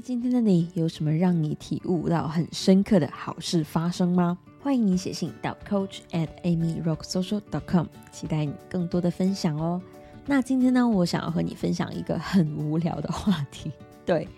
今天的你有什么让你体悟到很深刻的好事发生吗？欢迎你写信到 coach at amyrocksocial.com，期待你更多的分享哦。那今天呢，我想要和你分享一个很无聊的话题，对，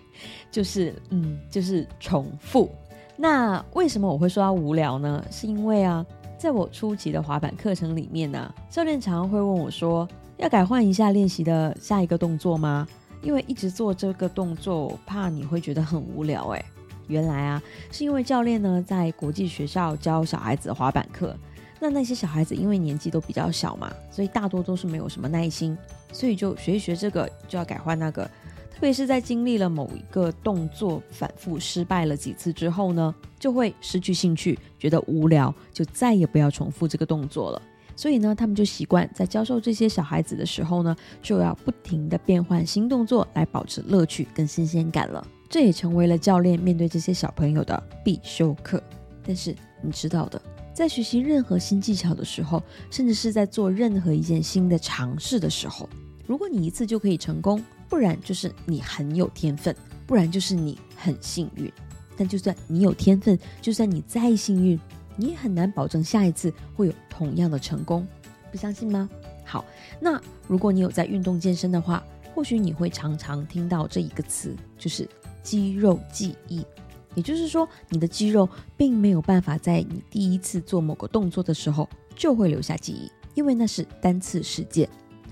就是嗯，就是重复。那为什么我会说它无聊呢？是因为啊，在我初级的滑板课程里面呢，教练常常会问我说，要改换一下练习的下一个动作吗？因为一直做这个动作，怕你会觉得很无聊。哎，原来啊，是因为教练呢在国际学校教小孩子滑板课，那那些小孩子因为年纪都比较小嘛，所以大多都是没有什么耐心，所以就学一学这个就要改换那个。特别是在经历了某一个动作反复失败了几次之后呢，就会失去兴趣，觉得无聊，就再也不要重复这个动作了。所以呢，他们就习惯在教授这些小孩子的时候呢，就要不停的变换新动作来保持乐趣跟新鲜感了。这也成为了教练面对这些小朋友的必修课。但是你知道的，在学习任何新技巧的时候，甚至是在做任何一件新的尝试的时候，如果你一次就可以成功，不然就是你很有天分，不然就是你很幸运。但就算你有天分，就算你再幸运。你也很难保证下一次会有同样的成功，不相信吗？好，那如果你有在运动健身的话，或许你会常常听到这一个词，就是肌肉记忆。也就是说，你的肌肉并没有办法在你第一次做某个动作的时候就会留下记忆，因为那是单次事件。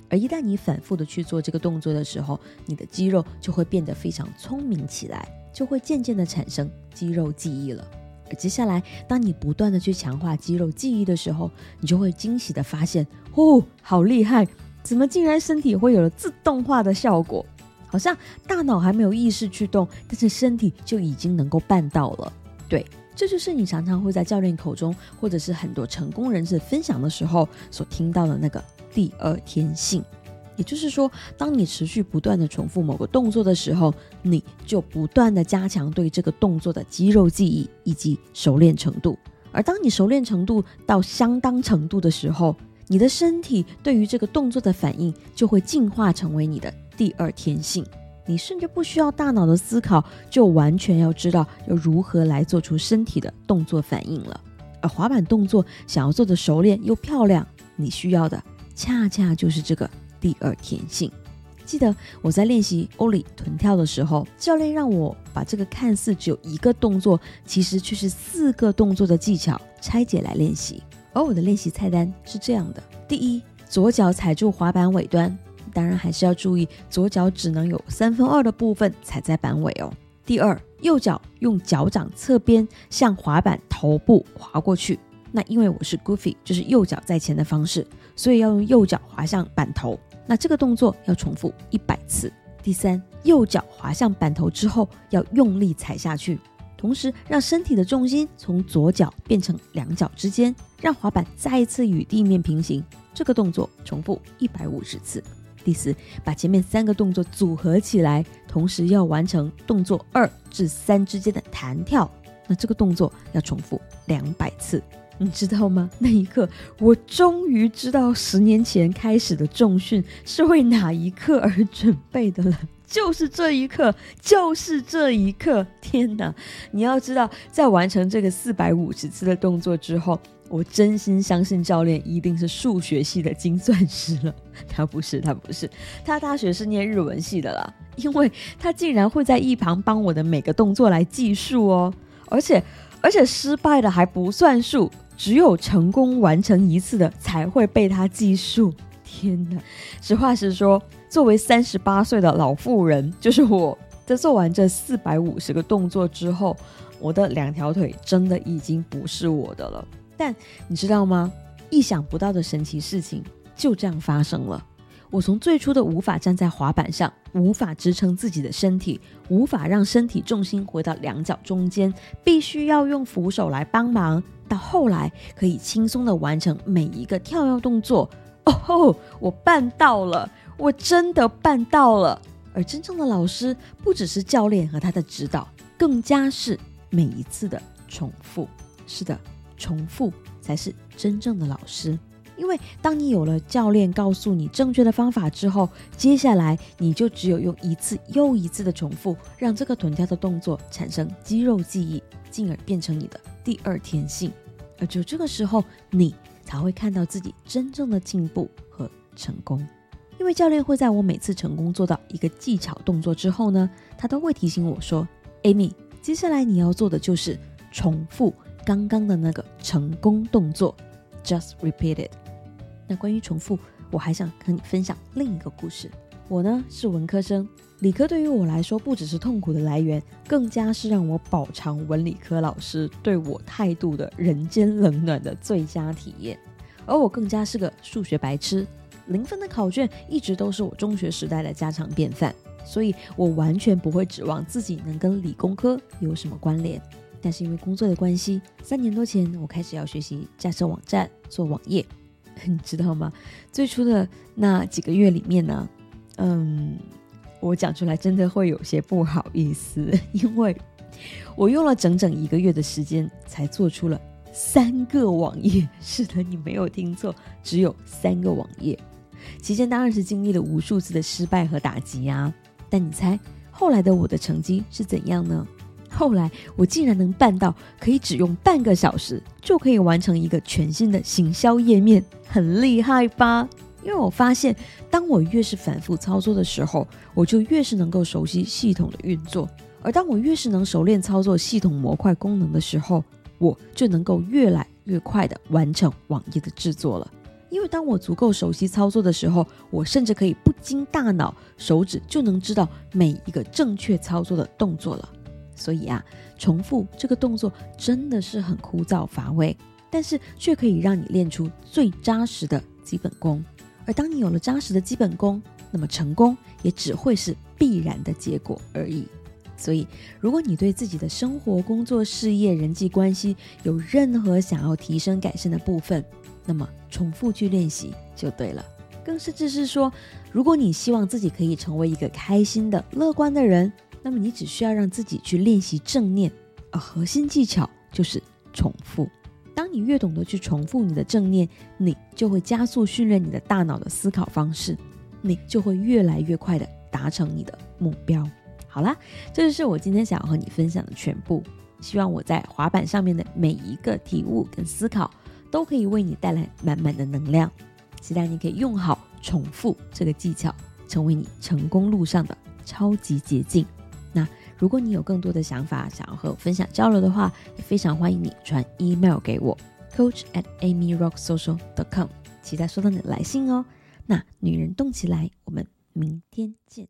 而一旦你反复的去做这个动作的时候，你的肌肉就会变得非常聪明起来，就会渐渐的产生肌肉记忆了。而接下来，当你不断的去强化肌肉记忆的时候，你就会惊喜的发现，哦，好厉害！怎么竟然身体会有了自动化的效果？好像大脑还没有意识去动，但是身体就已经能够办到了。对，这就是你常常会在教练口中，或者是很多成功人士分享的时候所听到的那个第二天性。也就是说，当你持续不断的重复某个动作的时候，你就不断的加强对这个动作的肌肉记忆以及熟练程度。而当你熟练程度到相当程度的时候，你的身体对于这个动作的反应就会进化成为你的第二天性。你甚至不需要大脑的思考，就完全要知道要如何来做出身体的动作反应了。而滑板动作想要做的熟练又漂亮，你需要的恰恰就是这个。第二天性，记得我在练习欧里臀跳的时候，教练让我把这个看似只有一个动作，其实却是四个动作的技巧拆解来练习。而我的练习菜单是这样的：第一，左脚踩住滑板尾端，当然还是要注意左脚只能有三分二的部分踩在板尾哦。第二，右脚用脚掌侧边向滑板头部滑过去。那因为我是 Goofy，就是右脚在前的方式，所以要用右脚滑向板头。那这个动作要重复一百次。第三，右脚滑向板头之后，要用力踩下去，同时让身体的重心从左脚变成两脚之间，让滑板再一次与地面平行。这个动作重复一百五十次。第四，把前面三个动作组合起来，同时要完成动作二至三之间的弹跳。那这个动作要重复两百次。你知道吗？那一刻，我终于知道十年前开始的重训是为哪一刻而准备的了。就是这一刻，就是这一刻！天哪！你要知道，在完成这个四百五十次的动作之后，我真心相信教练一定是数学系的精算师了。他不是，他不是，他大学是念日文系的啦。因为他竟然会在一旁帮我的每个动作来计数哦，而且，而且失败的还不算数。只有成功完成一次的才会被他计数。天哪！实话实说，作为三十八岁的老妇人，就是我在做完这四百五十个动作之后，我的两条腿真的已经不是我的了。但你知道吗？意想不到的神奇事情就这样发生了。我从最初的无法站在滑板上，无法支撑自己的身体，无法让身体重心回到两脚中间，必须要用扶手来帮忙，到后来可以轻松的完成每一个跳跃动作。哦吼，我办到了，我真的办到了。而真正的老师，不只是教练和他的指导，更加是每一次的重复。是的，重复才是真正的老师。因为当你有了教练告诉你正确的方法之后，接下来你就只有用一次又一次的重复，让这个臀跳的动作产生肌肉记忆，进而变成你的第二天性。而只有这个时候，你才会看到自己真正的进步和成功。因为教练会在我每次成功做到一个技巧动作之后呢，他都会提醒我说：“Amy，接下来你要做的就是重复刚刚的那个成功动作，just repeat it。”那关于重复，我还想和你分享另一个故事。我呢是文科生，理科对于我来说不只是痛苦的来源，更加是让我饱尝文理科老师对我态度的人间冷暖的最佳体验。而我更加是个数学白痴，零分的考卷一直都是我中学时代的家常便饭，所以我完全不会指望自己能跟理工科有什么关联。但是因为工作的关系，三年多前我开始要学习架设网站、做网页。你知道吗？最初的那几个月里面呢，嗯，我讲出来真的会有些不好意思，因为我用了整整一个月的时间才做出了三个网页。是的，你没有听错，只有三个网页。期间当然是经历了无数次的失败和打击啊。但你猜后来的我的成绩是怎样呢？后来我竟然能办到，可以只用半个小时就可以完成一个全新的行销页面，很厉害吧？因为我发现，当我越是反复操作的时候，我就越是能够熟悉系统的运作；而当我越是能熟练操作系统模块功能的时候，我就能够越来越快的完成网页的制作了。因为当我足够熟悉操作的时候，我甚至可以不经大脑，手指就能知道每一个正确操作的动作了。所以啊，重复这个动作真的是很枯燥乏味，但是却可以让你练出最扎实的基本功。而当你有了扎实的基本功，那么成功也只会是必然的结果而已。所以，如果你对自己的生活、工作、事业、人际关系有任何想要提升、改善的部分，那么重复去练习就对了。更甚至是说，如果你希望自己可以成为一个开心的、乐观的人。那么你只需要让自己去练习正念，而核心技巧就是重复。当你越懂得去重复你的正念，你就会加速训练你的大脑的思考方式，你就会越来越快的达成你的目标。好啦，这就是我今天想要和你分享的全部。希望我在滑板上面的每一个体悟跟思考，都可以为你带来满满的能量。期待你可以用好重复这个技巧，成为你成功路上的超级捷径。如果你有更多的想法想要和我分享交流的话，也非常欢迎你传 email 给我，coach at amyrocksocial.com，期待收到你的来信哦。那女人动起来，我们明天见。